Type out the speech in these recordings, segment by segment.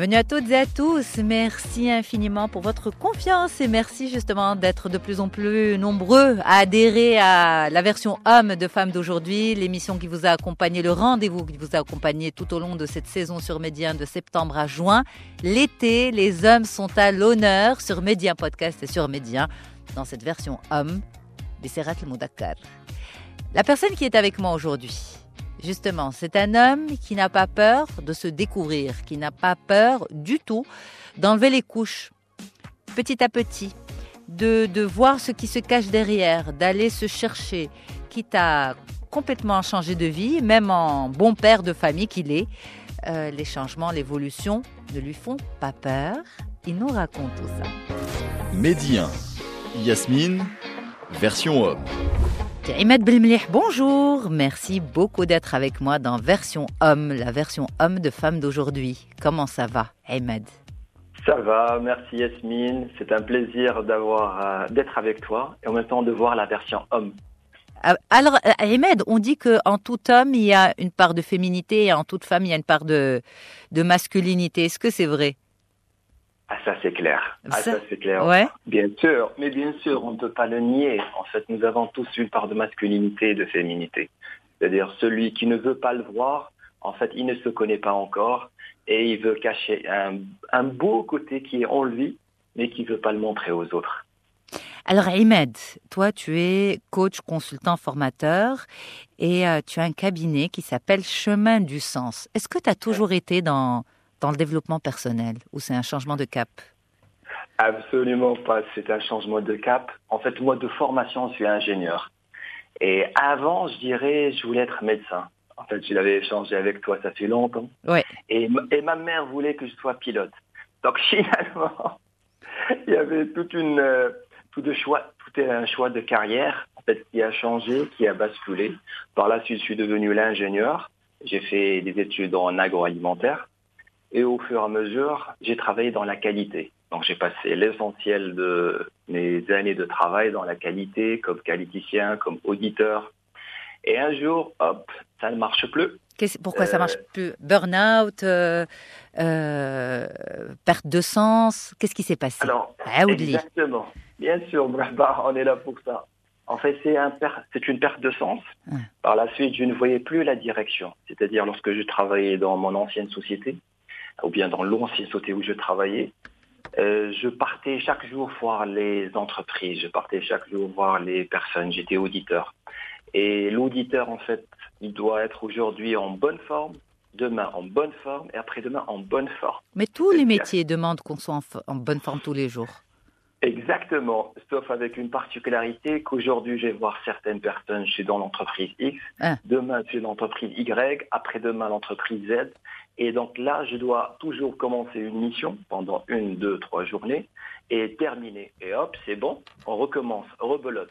Bienvenue à toutes et à tous. Merci infiniment pour votre confiance et merci justement d'être de plus en plus nombreux à adhérer à la version homme de Femmes d'aujourd'hui, l'émission qui vous a accompagné, le rendez-vous qui vous a accompagné tout au long de cette saison sur Médien de septembre à juin. L'été, les hommes sont à l'honneur sur Médien Podcast et sur Médien dans cette version homme Bisserat le Moudakar. La personne qui est avec moi aujourd'hui, Justement, c'est un homme qui n'a pas peur de se découvrir, qui n'a pas peur du tout d'enlever les couches, petit à petit, de, de voir ce qui se cache derrière, d'aller se chercher, quitte à complètement changer de vie, même en bon père de famille qu'il est. Euh, les changements, l'évolution ne lui font pas peur. Il nous raconte tout ça. Médien, Yasmine, version homme. Ahmed Belmlih, bonjour. Merci beaucoup d'être avec moi dans Version Homme, la version homme de femme d'aujourd'hui. Comment ça va, Ahmed Ça va, merci Yasmine. C'est un plaisir d'avoir euh, d'être avec toi et en même temps de voir la version homme. Euh, Alors, euh, Ahmed, on dit qu'en tout homme, il y a une part de féminité et en toute femme, il y a une part de, de masculinité. Est-ce que c'est vrai? Ah ça c'est clair. Ah Ça- c'est clair. Ouais. Bien sûr, mais bien sûr, on ne peut pas le nier. En fait, nous avons tous une part de masculinité et de féminité. C'est-à-dire celui qui ne veut pas le voir, en fait, il ne se connaît pas encore et il veut cacher un, un beau côté qui est en lui, mais qui ne veut pas le montrer aux autres. Alors, Ahmed, toi, tu es coach, consultant, formateur et euh, tu as un cabinet qui s'appelle Chemin du Sens. Est-ce que tu as toujours été dans, dans le développement personnel ou c'est un changement de cap? Absolument pas. C'est un changement de cap. En fait, moi, de formation, je suis ingénieur. Et avant, je dirais, je voulais être médecin. En fait, je l'avais échangé avec toi, ça fait longtemps. Ouais. Et, et ma mère voulait que je sois pilote. Donc finalement, il y avait toute une, euh, tout de choix, tout est un choix de carrière en fait qui a changé, qui a basculé. Par la suite, je suis devenu l'ingénieur. J'ai fait des études en agroalimentaire. Et au fur et à mesure, j'ai travaillé dans la qualité. Donc j'ai passé l'essentiel de mes années de travail dans la qualité, comme qualiticien, comme auditeur. Et un jour, hop, ça ne marche plus. Pourquoi ça Euh, marche plus? Burn-out, euh, euh, perte de sens? Qu'est-ce qui s'est passé? Alors, Ah, exactement. Bien sûr, on est là pour ça. En fait, c'est un une perte de sens. Par la suite, je ne voyais plus la direction. C'est-à-dire, lorsque je travaillais dans mon ancienne société, ou bien dans l'ancienne société où je travaillais, euh, je partais chaque jour voir les entreprises, je partais chaque jour voir les personnes, j'étais auditeur. Et l'auditeur, en fait, il doit être aujourd'hui en bonne forme, demain en bonne forme et après-demain en bonne forme. Mais tous les métiers demandent qu'on soit en bonne forme tous les jours. Exactement, sauf avec une particularité qu'aujourd'hui, je vais voir certaines personnes, suis dans l'entreprise X, Ah. demain, dans l'entreprise Y, après-demain, l'entreprise Z. Et donc là, je dois toujours commencer une mission pendant une, deux, trois journées et terminer. Et hop, c'est bon, on recommence, rebelote.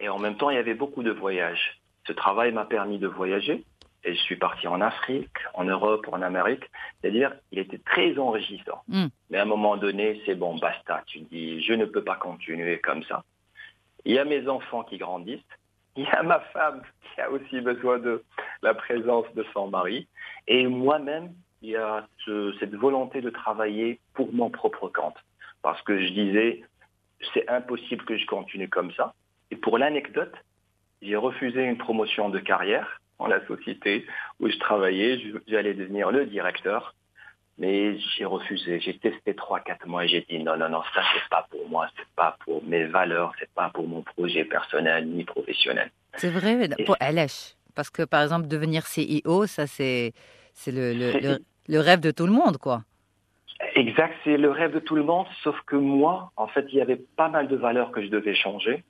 Et en même temps, il y avait beaucoup de voyages. Ce travail m'a permis de voyager. Et je suis parti en Afrique, en Europe, en Amérique. C'est-à-dire, il était très enrichissant. Mm. Mais à un moment donné, c'est bon, basta. Tu dis, je ne peux pas continuer comme ça. Il y a mes enfants qui grandissent. Il y a ma femme qui a aussi besoin de la présence de son mari. Et moi-même, il y a ce- cette volonté de travailler pour mon propre compte. Parce que je disais, c'est impossible que je continue comme ça. Et pour l'anecdote, j'ai refusé une promotion de carrière dans la société où je travaillais. J'allais devenir le directeur. Mais j'ai refusé. J'ai testé trois, quatre mois et j'ai dit non, non, non, ça c'est pas pour moi, c'est pas pour mes valeurs, c'est pas pour mon projet personnel ni professionnel. C'est vrai, pour LH. Parce que par exemple, devenir CEO, ça c'est c'est le, le, C'est- le- le rêve de tout le monde, quoi. Exact, c'est le rêve de tout le monde, sauf que moi, en fait, il y avait pas mal de valeurs que je devais changer.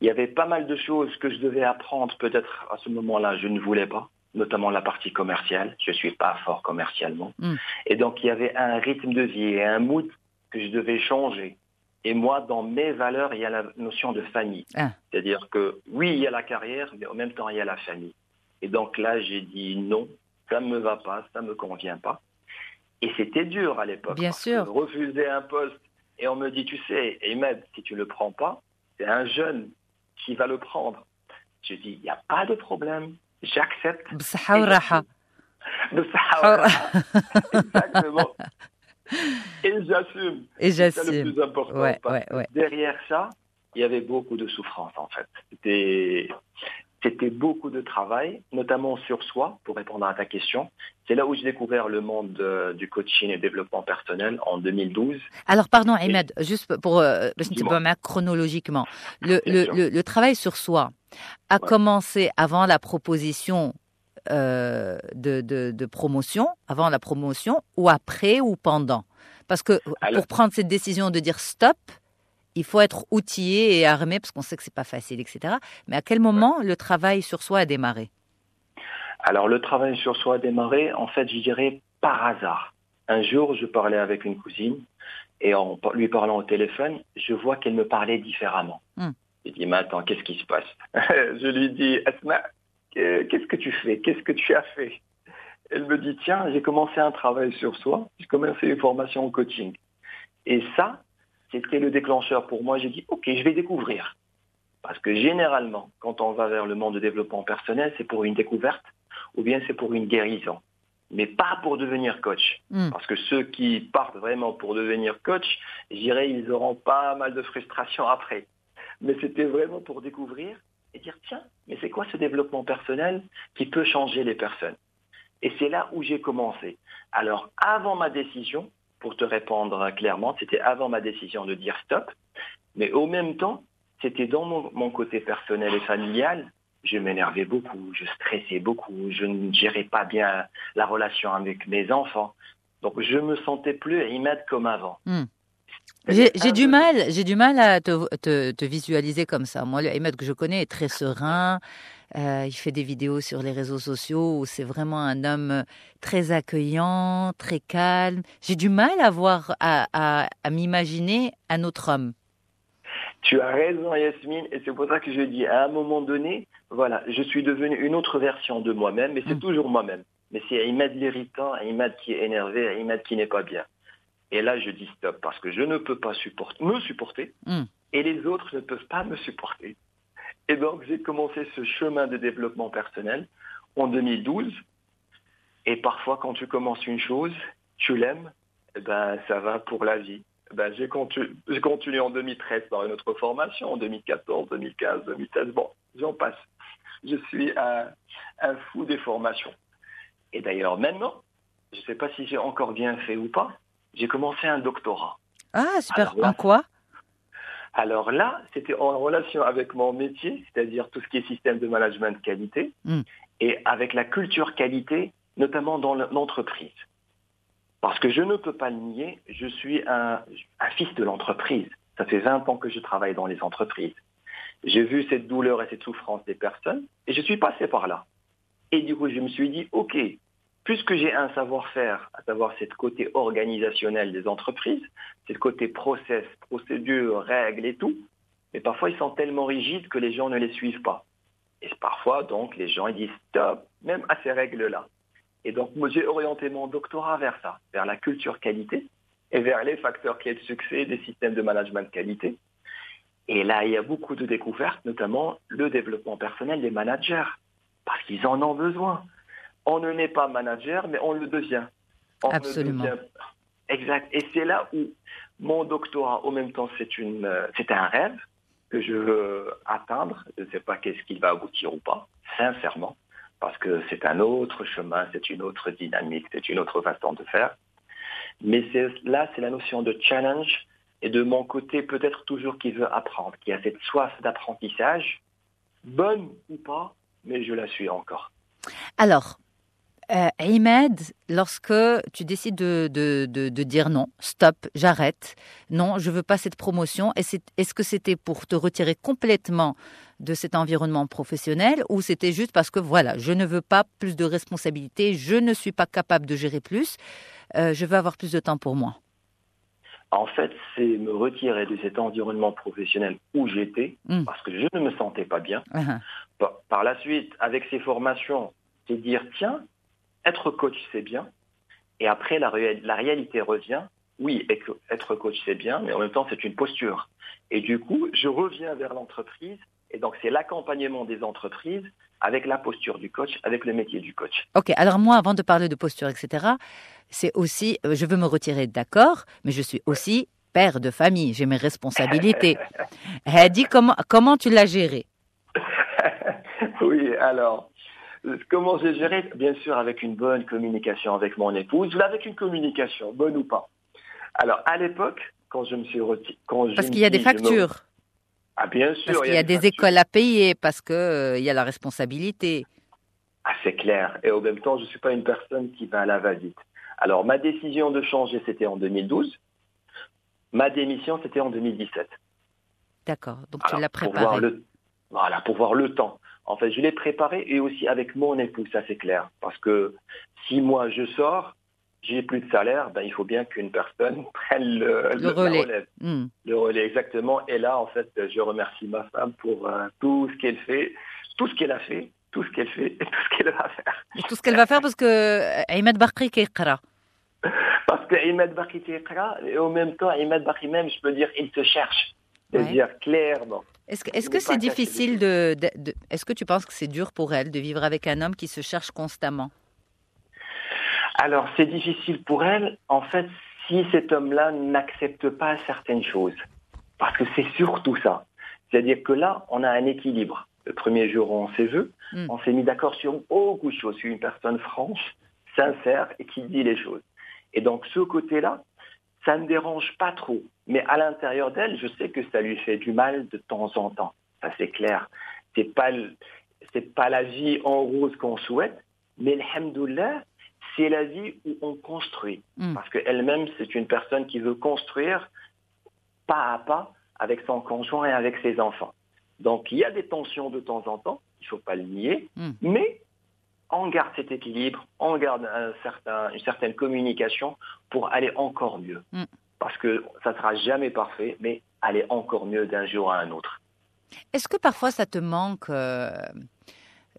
Il y avait pas mal de choses que je devais apprendre, peut-être à ce moment-là, je ne voulais pas, notamment la partie commerciale. Je suis pas fort commercialement. Mm. Et donc, il y avait un rythme de vie et un mood que je devais changer. Et moi, dans mes valeurs, il y a la notion de famille. Ah. C'est-à-dire que oui, il y a la carrière, mais en même temps, il y a la famille. Et donc là, j'ai dit non, ça ne me va pas, ça ne me convient pas. Et c'était dur à l'époque. Bien sûr. Refuser un poste et on me dit, tu sais, Ahmed, si tu le prends pas, c'est un jeune qui va le prendre Je dis, il n'y a pas de problème, j'accepte. Exactement. Et j'assume. Et j'assume. C'est le plus important. Derrière ça, il y avait beaucoup de souffrance en fait. C'était c'était beaucoup de travail, notamment sur soi, pour répondre à ta question. C'est là où j'ai découvert le monde euh, du coaching et développement personnel en 2012. Alors, pardon, Ahmed, juste pour euh, un hein, chronologiquement, le, le, le, le, travail sur soi a commencé avant la proposition euh, de, promotion, avant la promotion, ou après ou pendant? Parce que pour prendre cette décision de dire stop, il faut être outillé et armé, parce qu'on sait que c'est pas facile, etc. Mais à quel moment le travail sur soi a démarré? Alors le travail sur soi a démarré, en fait, je dirais par hasard. Un jour, je parlais avec une cousine et en lui parlant au téléphone, je vois qu'elle me parlait différemment. Hmm. Je dis, mais attends, qu'est-ce qui se passe? Je lui dis, Asma, que- qu'est-ce que tu fais? Qu'est-ce que tu as fait? Elle me dit, tiens, j'ai commencé un travail sur soi, j'ai commencé une formation en coaching. Et ça, c'était le déclencheur pour moi. J'ai dit, OK, je vais découvrir. Parce que généralement, quand on va vers le monde de développement personnel, c'est pour une découverte ou bien c'est pour une guérison. Mais pas pour devenir coach. Hmm. Parce que ceux qui partent vraiment pour devenir coach, je dirais, ils auront pas mal de frustration après. Mais c'était vraiment pour découvrir et dire, tiens, mais c'est quoi ce développement personnel qui peut changer les personnes? Et c'est là où j'ai commencé. Alors, avant ma décision, pour te répondre clairement, c'était avant ma décision de dire stop, mais au même temps, c'était dans mon, mon côté personnel et familial, je m'énervais beaucoup, je stressais beaucoup, je ne gérais pas bien la relation avec mes enfants. Donc je me sentais plus Imad comme avant. Hmm. C'est-à-dire J'ai du mal, j'ai du mal à te, te, te visualiser comme ça. Moi, le Ahmed que je connais est très serein. Euh, il fait des vidéos sur les réseaux sociaux où c'est vraiment un homme très accueillant, très calme. J'ai du mal à voir, à, à, à m'imaginer un autre homme. Tu as raison Yasmine, et c'est pour ça que je dis à un moment donné, voilà, je suis devenu une autre version de moi-même, mais c'est Mm. toujours moi-même. Mais c'est Imad l'irritant, Imad qui est énervé, Imad qui n'est pas bien. Et là, je dis stop, parce que je ne peux pas supporter, me supporter, Mm. et les autres ne peuvent pas me supporter. Et donc, j'ai commencé ce chemin de développement personnel en 2012. Et parfois, quand tu commences une chose, tu l'aimes, eh ben, ça va pour la vie. Eh Ben, j'ai continu- j'ai continué en 2013 par une autre formation, en 2014, 2015, 2016. Bon, j'en passe. Je suis un, un fou des formations. Et d'ailleurs, maintenant, je ne sais pas si j'ai encore bien fait ou pas, j'ai commencé un doctorat. Ah, super. Là- en quoi? Alors là, c'était en relation avec mon métier, c'est-à-dire tout ce qui est système de management de qualité, Mm. et avec la culture qualité, notamment dans l'entreprise. Parce que je ne peux pas le nier, je suis un, un fils de l'entreprise. Ça fait 20 ans que je travaille dans les entreprises. J'ai vu cette douleur et cette souffrance des personnes, et je suis passé par là. Et du coup, je me suis dit, OK, puisque j'ai un savoir-faire, à savoir cette côté organisationnel des entreprises, c'est côté process, procédure, règles et tout. Mais parfois, ils sont tellement rigides que les gens ne les suivent pas. Et parfois, donc, les gens ils disent stop, même à ces règles-là. Et donc, moi, j'ai orienté mon doctorat vers ça, vers la culture qualité et vers les facteurs clés de succès des systèmes de management de qualité. Et là, il y a beaucoup de découvertes, notamment le développement personnel des managers, parce qu'ils en ont besoin. On ne n'est pas manager, mais on le devient. On Absolument. devient- Exact. Et c'est là où mon doctorat, au même temps, c'est une, euh, c'est un rêve que je veux atteindre. Je ne sais pas qu'est-ce qui va aboutir ou pas, sincèrement, parce que c'est un autre chemin, c'est une autre dynamique, c'est une autre façon de faire. Mais c'est, là, c'est la notion de challenge et de mon côté peut-être toujours qui veut apprendre, qui a cette soif d'apprentissage, bonne ou pas, mais je la suis encore. Alors, euh, Ahmed, lorsque tu décides de, de, de, de dire non, stop, j'arrête, non, je veux pas cette promotion, est-ce que c'était pour te retirer complètement de cet environnement professionnel ou c'était juste parce que voilà, je ne veux pas plus de responsabilités, je ne suis pas capable de gérer plus, euh, je veux avoir plus de temps pour moi? En fait, c'est me retirer de cet environnement professionnel où j'étais, Mm. parce que je ne me sentais pas bien. Par, par la suite, avec ces formations, c'est dire, tiens, être coach, c'est bien, Et après, la, la réalité revient. Oui, être coach, c'est bien, mais en même temps, c'est une posture. Et du coup, je reviens vers l'entreprise. Et donc, c'est l'accompagnement des entreprises avec la posture du coach, avec le métier du coach. Ok, alors moi, avant de parler de posture, etc., c'est aussi, euh, je veux me retirer d'accord, mais je suis aussi père de famille, j'ai mes responsabilités. dit comment, comment tu l'as géré Oui, alors, comment j'ai géré Bien sûr, avec une bonne communication avec mon épouse, avec une communication, bonne ou pas. Alors, à l'époque, quand je me suis retiré... Parce qu'il y a des factures. Ah, bien sûr. Parce qu'il y a, des, écoles à payer, parce qu'il euh, y a la responsabilité. Ah, c'est clair. Et en même temps, je ne suis pas une personne qui va à la va-vite. Alors, ma décision de changer, c'était en 2012. Ma démission, c'était en 2017. D'accord. Donc, tu l'as préparé. le... Voilà, pour voir le temps. En fait, je l'ai préparé et aussi avec mon époux, ça c'est clair. Parce que si moi je sors, j'ai plus de salaire, ben, il faut bien qu'une personne prenne le, le, relais. Hmm. Le relais, exactement. Et là, en fait, je remercie ma femme pour euh, tout ce qu'elle fait, tout ce qu'elle a fait, tout ce qu'elle fait et tout ce qu'elle va faire. Et tout ce qu'elle va faire parce que euh, Ahmed Bakri qui Parce que Ahmed Bakri qui et en même temps, Ahmed Bakri même, je peux dire, il se cherche. C'est-à-dire clairement. Est-ce que c'est difficile de, de est-ce que tu penses que c'est dur pour elle de vivre avec un homme qui se cherche constamment? Alors, c'est difficile pour elle, en fait, si cet homme-là n'accepte pas certaines choses. Parce que c'est surtout ça. C'est-à-dire que là, on a un équilibre. Le premier jour, on s'est vu, hmm. on s'est mis d'accord sur beaucoup de choses. Je suis une personne franche, sincère et qui dit les choses. Et donc, ce côté-là, ça ne dérange pas trop. Mais à l'intérieur d'elle, je sais que ça lui fait du mal de temps en temps. Ça, c'est clair. C'est pas, c'est pas la vie en rose qu'on souhaite. Mais, alhamdoulilah, c'est la vie où on construit. Hmm. Parce qu'elle-même, c'est une personne qui veut construire pas à pas avec son conjoint et avec ses enfants. Donc il y a des tensions de temps en temps, il ne faut pas le nier, hmm. mais on garde cet équilibre, on garde un certain, une certaine communication pour aller encore mieux. Hmm. Parce que ça ne sera jamais parfait, mais aller encore mieux d'un jour à un autre. Est-ce que parfois ça te manque euh,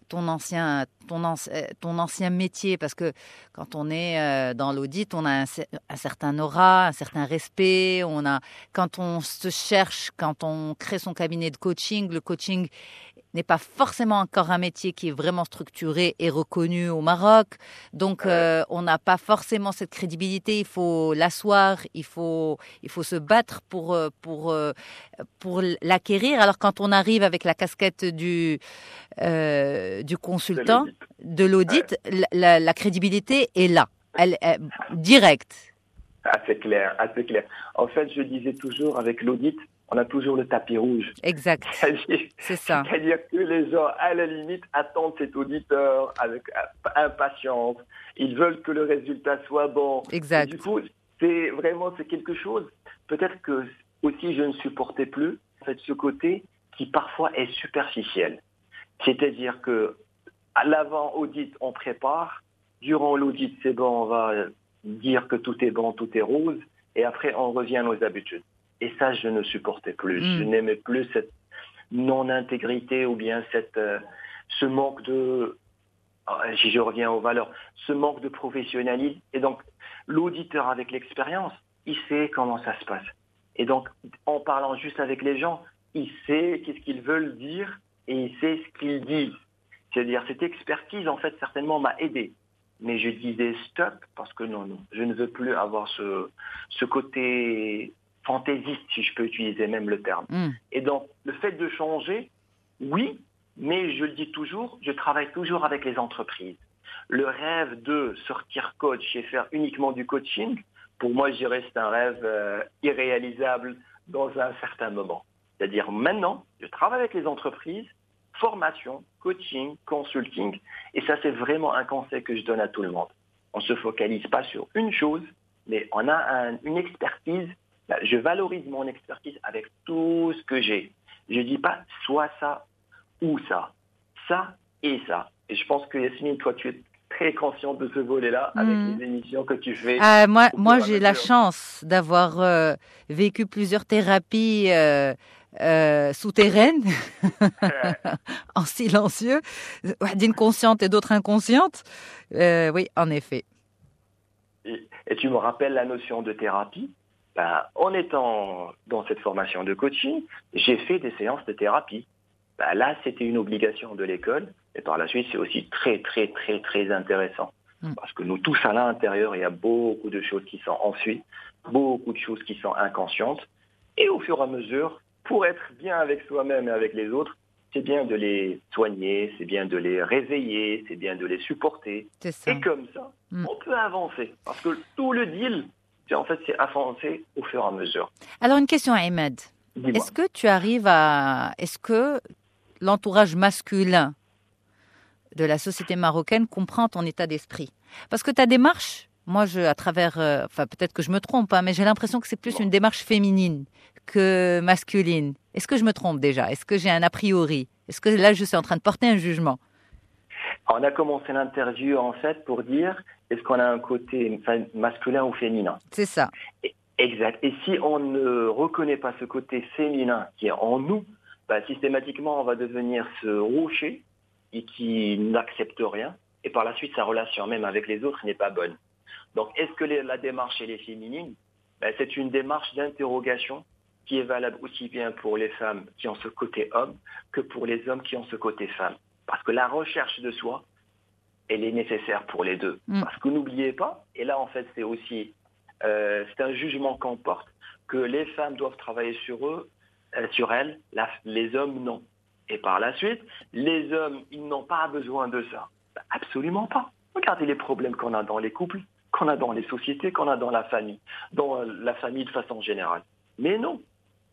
ton ancien, ton, euh, ton ancien métier? Parce que quand on est euh, dans l'audit, on a un, certain aura, un certain respect. On a, quand on se cherche, quand on crée son cabinet de coaching, le coaching n'est pas forcément encore un métier qui est vraiment structuré et reconnu au Maroc. Donc, euh, on n'a pas forcément cette crédibilité. Il faut l'asseoir, il faut, il faut se battre pour, euh, pour, euh, pour l'acquérir. Alors, quand on arrive avec la casquette du, du consultant, de l'audit, la, crédibilité est là, elle est directe. Assez clair, assez clair. En fait, je disais toujours avec l'audit, on a toujours le tapis rouge. Exact. C'est ça. C'est-à-dire que les gens, à la limite, attendent cet auditeur avec impatience. Ils veulent que le résultat soit bon. Exact. du coup, c'est vraiment c'est quelque chose. Peut-être que aussi je ne supportais plus en fait ce côté qui parfois est superficiel. C'est-à-dire que à l'avant audit on prépare, durant l'audit c'est bon on va dire que tout est bon, tout est rose, et après on revient à nos habitudes. Et ça, je ne supportais plus. Je hmm. n'aimais plus cette non-intégrité ou bien cette, euh, ce manque de, ah, si je reviens aux valeurs, ce manque de professionnalisme. Et donc, l'auditeur avec l'expérience, il sait comment ça se passe. Et donc, en parlant juste avec les gens, il sait qu'est-ce qu'ils veulent dire et il sait ce qu'ils disent. C'est-à-dire, cette expertise, en fait, certainement m'a aidé. Mais je disais stop parce que non, non, je ne veux plus avoir ce, ce côté fantaisiste, si je peux utiliser même le terme. Hmm. Et donc, le fait de changer, oui, mais je le dis toujours, je travaille toujours avec les entreprises. Le rêve de sortir coach et faire uniquement du coaching, pour moi, je dirais c'est un rêve euh, irréalisable dans un certain moment. C'est-à-dire maintenant, je travaille avec les entreprises, formation, coaching, consulting, et ça c'est vraiment un conseil que je donne à tout le monde. On ne se focalise pas sur une chose, mais on a une expertise je valorise mon expertise avec tout ce que j'ai. Je ne dis pas soit ça ou ça. Ça et ça. Et je pense que Yasmine, toi, tu es très consciente de ce volet-là avec hmm. les émissions que tu fais. Ah, moi, moi j'ai la chance d'avoir euh, vécu plusieurs thérapies euh, euh, souterraines, en silencieux, d'une consciente et d'autres inconscientes. oui, en effet. Et, et tu me rappelles la notion de thérapie? Ben, en étant dans cette formation de coaching, j'ai fait des séances de thérapie. Ben, là, c'était une obligation de l'école. Et par la suite, c'est aussi très, très, très, très intéressant. Mm. Parce que nous tous à l'intérieur, il y a beaucoup de choses qui sont ensuite, beaucoup de choses qui sont inconscientes. Et au fur et à mesure, pour être bien avec soi-même et avec les autres, c'est bien de les soigner, c'est bien de les réveiller, c'est bien de les supporter. Et comme ça, Mm. on peut avancer. Parce que tout le deal, en fait, c'est avancer au fur et à mesure. Alors, une question, Ahmed. Dis-moi. Est-ce que tu arrives à. Est-ce que l'entourage masculin de la société marocaine comprend ton état d'esprit? Parce que ta démarche, moi, je, à travers. euh, Enfin, peut-être que je me trompe, hein, mais j'ai l'impression que c'est plus une démarche féminine que masculine. Est-ce que je me trompe déjà? Est-ce que j'ai un a priori? Est-ce que là, je suis en train de porter un jugement? On a commencé l'interview en fait pour dire est-ce qu'on a un côté masculin ou féminin C'est ça. Exact. Et si on ne reconnaît pas ce côté féminin qui est en nous, bah, systématiquement on va devenir ce rocher et qui n'accepte rien. Et par la suite, sa relation même avec les autres n'est pas bonne. Donc, est-ce que la démarche elle est féminine? Bah, C'est une démarche d'interrogation qui est valable aussi bien pour les femmes qui ont ce côté homme que pour les hommes qui ont ce côté femme. Parce que la recherche de soi, elle est nécessaire pour les deux. Mm. Parce que n'oubliez pas, et là en fait c'est aussi euh, c'est un jugement qu'on porte, que les femmes doivent travailler sur eux, euh, sur elles, la- les hommes non. Et par la suite, les hommes, ils n'ont pas besoin de ça. Ben, absolument pas. Regardez les problèmes qu'on a dans les couples, qu'on a dans les sociétés, qu'on a dans la famille, dans euh, la famille de façon générale. Mais non.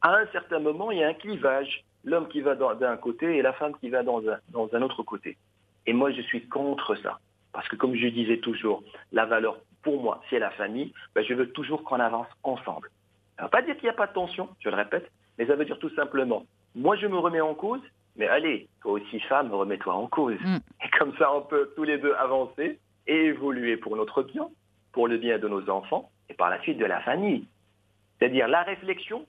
À un certain moment, il y a un clivage. L'homme qui va d'un côté et la femme qui va dans un, dans un autre côté. Et moi, je suis contre ça. Parce que comme je disais toujours, la valeur pour moi, c'est la famille. Ben, je veux toujours qu'on avance ensemble. Ça ne veut pas dire qu'il n'y a pas de tension, je le répète, mais ça veut dire tout simplement, moi je me remets en cause, mais allez, toi aussi femme, remets-toi en cause. Mm. Et comme ça, on peut tous les deux avancer et évoluer pour notre bien, pour le bien de nos enfants et par la suite de la famille. C'est-à-dire la réflexion,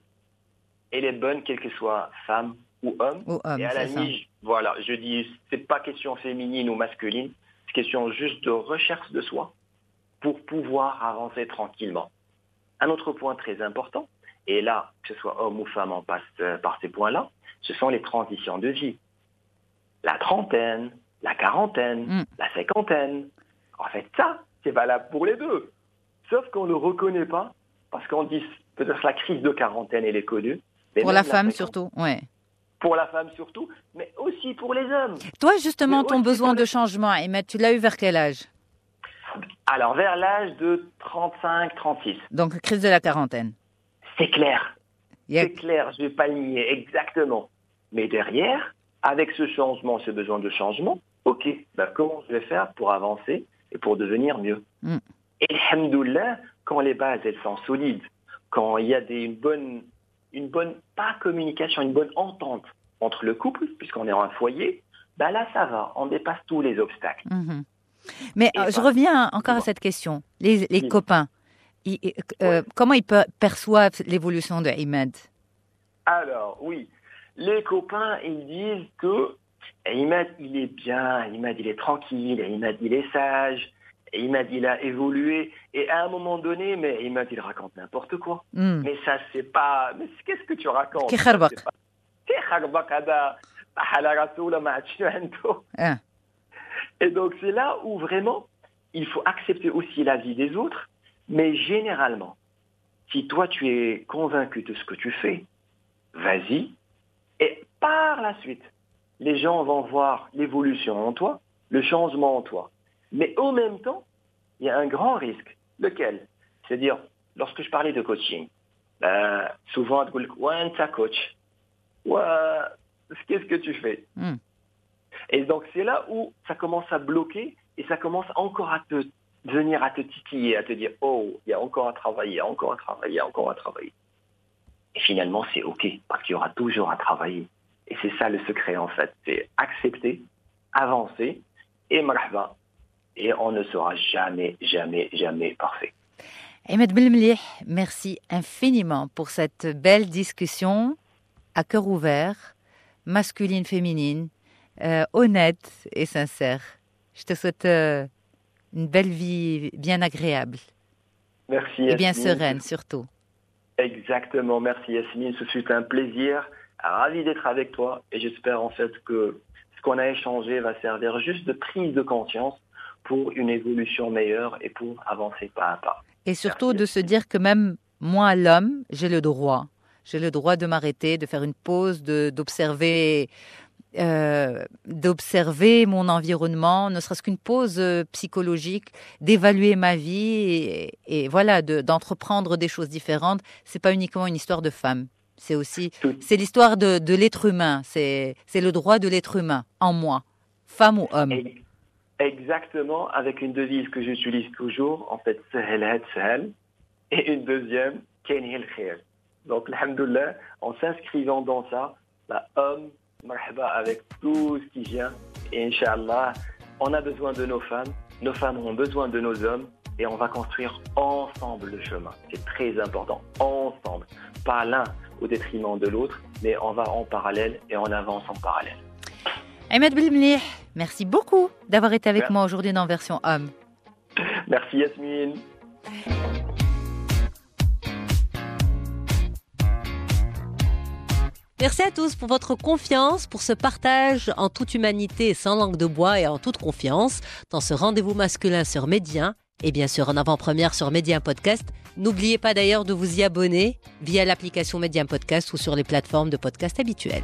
elle est bonne, quelle que soit femme ou homme. Ou homme, Et à la limite, voilà, je dis, c'est pas question féminine ou masculine, c'est question juste de recherche de soi pour pouvoir avancer tranquillement. Un autre point très important, et là, que ce soit homme ou femme, on passe euh, par ces points-là, ce sont les transitions de vie. La trentaine, la quarantaine, Mm. la cinquantaine. En fait, ça, c'est valable pour les deux. Sauf qu'on ne le reconnaît pas, parce qu'on dit peut-être la crise de quarantaine, elle est connue. Pour même la femme surtout, ouais. Pour la femme surtout, mais aussi pour les hommes. Toi, justement, Mais ton besoin de changement, Ahmed, tu l'as eu vers quel âge? Alors, vers l'âge de 35-36, Donc, crise de la quarantaine. c'est clair. C'est clair, je vais pas le nier, exactement. Mais derrière, avec ce changement, ce besoin de changement, ok, bah comment je vais faire pour avancer et pour devenir mieux? Mm. Et alhamdoulilah, quand les bases, elles sont solides, quand il y a des, une bonne, une bonne, pas communication, une bonne entente entre le couple, puisqu'on est en un foyer, bah là, ça va, on dépasse tous les obstacles. Mhm. Mais euh, je reviens encore à cette question. Les, les copains, ils- euh, comment ils per- perçoivent l'évolution de Ahmed? Alors, oui, les copains, ils disent que Imad, il est bien, Imad, il est tranquille, Imad, il est sage, Imad, il a évolué et à un moment donné, mais Imad, il raconte n'importe quoi. Hmm. Mais ça, c'est pas. Mais qu'est-ce que tu racontes? Et donc, c'est là où vraiment, il faut accepter aussi la vie des autres. Mais généralement, si toi, tu es convaincu de ce que tu fais, vas-y. Et par la suite, les gens vont voir l'évolution en toi, le changement en toi. Mais en même temps, il y a un grand risque. Lequel? C'est-à-dire, lorsque je parlais de coaching, ben, souvent, tu dis, ouais, coach. Ouais, qu'est-ce que tu fais? Hmm. Et donc, c'est là où ça commence à bloquer et ça commence encore à te venir à te titiller, à te dire, oh, il y a encore à travailler, il y a encore à travailler, il y a encore à travailler. Et finalement, c'est OK, parce qu'il y aura toujours à travailler. Et c'est ça le secret, en fait. C'est accepter, avancer, et marhaba. Et on ne sera jamais, jamais, jamais parfait. Ahmed Belmlih, merci infiniment pour cette belle discussion à cœur ouvert, masculine, féminine, euh, honnête et sincère. Je te souhaite euh, une belle vie bien agréable. Merci. Et bien Yasmine. sereine surtout. Exactement, merci Yasmine, ce fut un plaisir, ravi d'être avec toi et j'espère en fait que ce qu'on a échangé va servir juste de prise de conscience pour une évolution meilleure et pour avancer pas à pas. Et surtout de se dire que même moi, l'homme, j'ai le droit. J'ai le droit de m'arrêter, de faire une pause, d'observer euh, d'observer mon environnement, ne serait-ce qu'une pause euh, psychologique, d'évaluer ma vie et, et voilà, de- d'entreprendre des choses différentes. C'est pas uniquement une histoire de femme. C'est aussi, c'est l'histoire de, de l'être humain. C'est, c'est le droit de l'être humain en moi, femme ou homme. Et- Exactement, avec une devise que j'utilise toujours, en fait, et une deuxième, kain hi al-khair. Donc, alhamdoulilah, en s'inscrivant dans ça, bah, homme, avec tout ce qui vient, et Inch'Allah, on a besoin de nos femmes, nos femmes ont besoin de nos hommes, et on va construire ensemble le chemin. C'est très important, ensemble. Pas l'un au détriment de l'autre, mais on va en parallèle et on avance en parallèle. Ahmed Bilmlih, merci beaucoup d'avoir été avec Merci. moi aujourd'hui dans Version Homme. Merci Yasmine. Merci à tous pour votre confiance, pour ce partage en toute humanité sans langue de bois et en toute confiance dans ce rendez-vous masculin sur Médien et bien sûr en avant-première sur Médien Podcast. N'oubliez pas d'ailleurs de vous y abonner via l'application Médien Podcast ou sur les plateformes de podcast habituelles.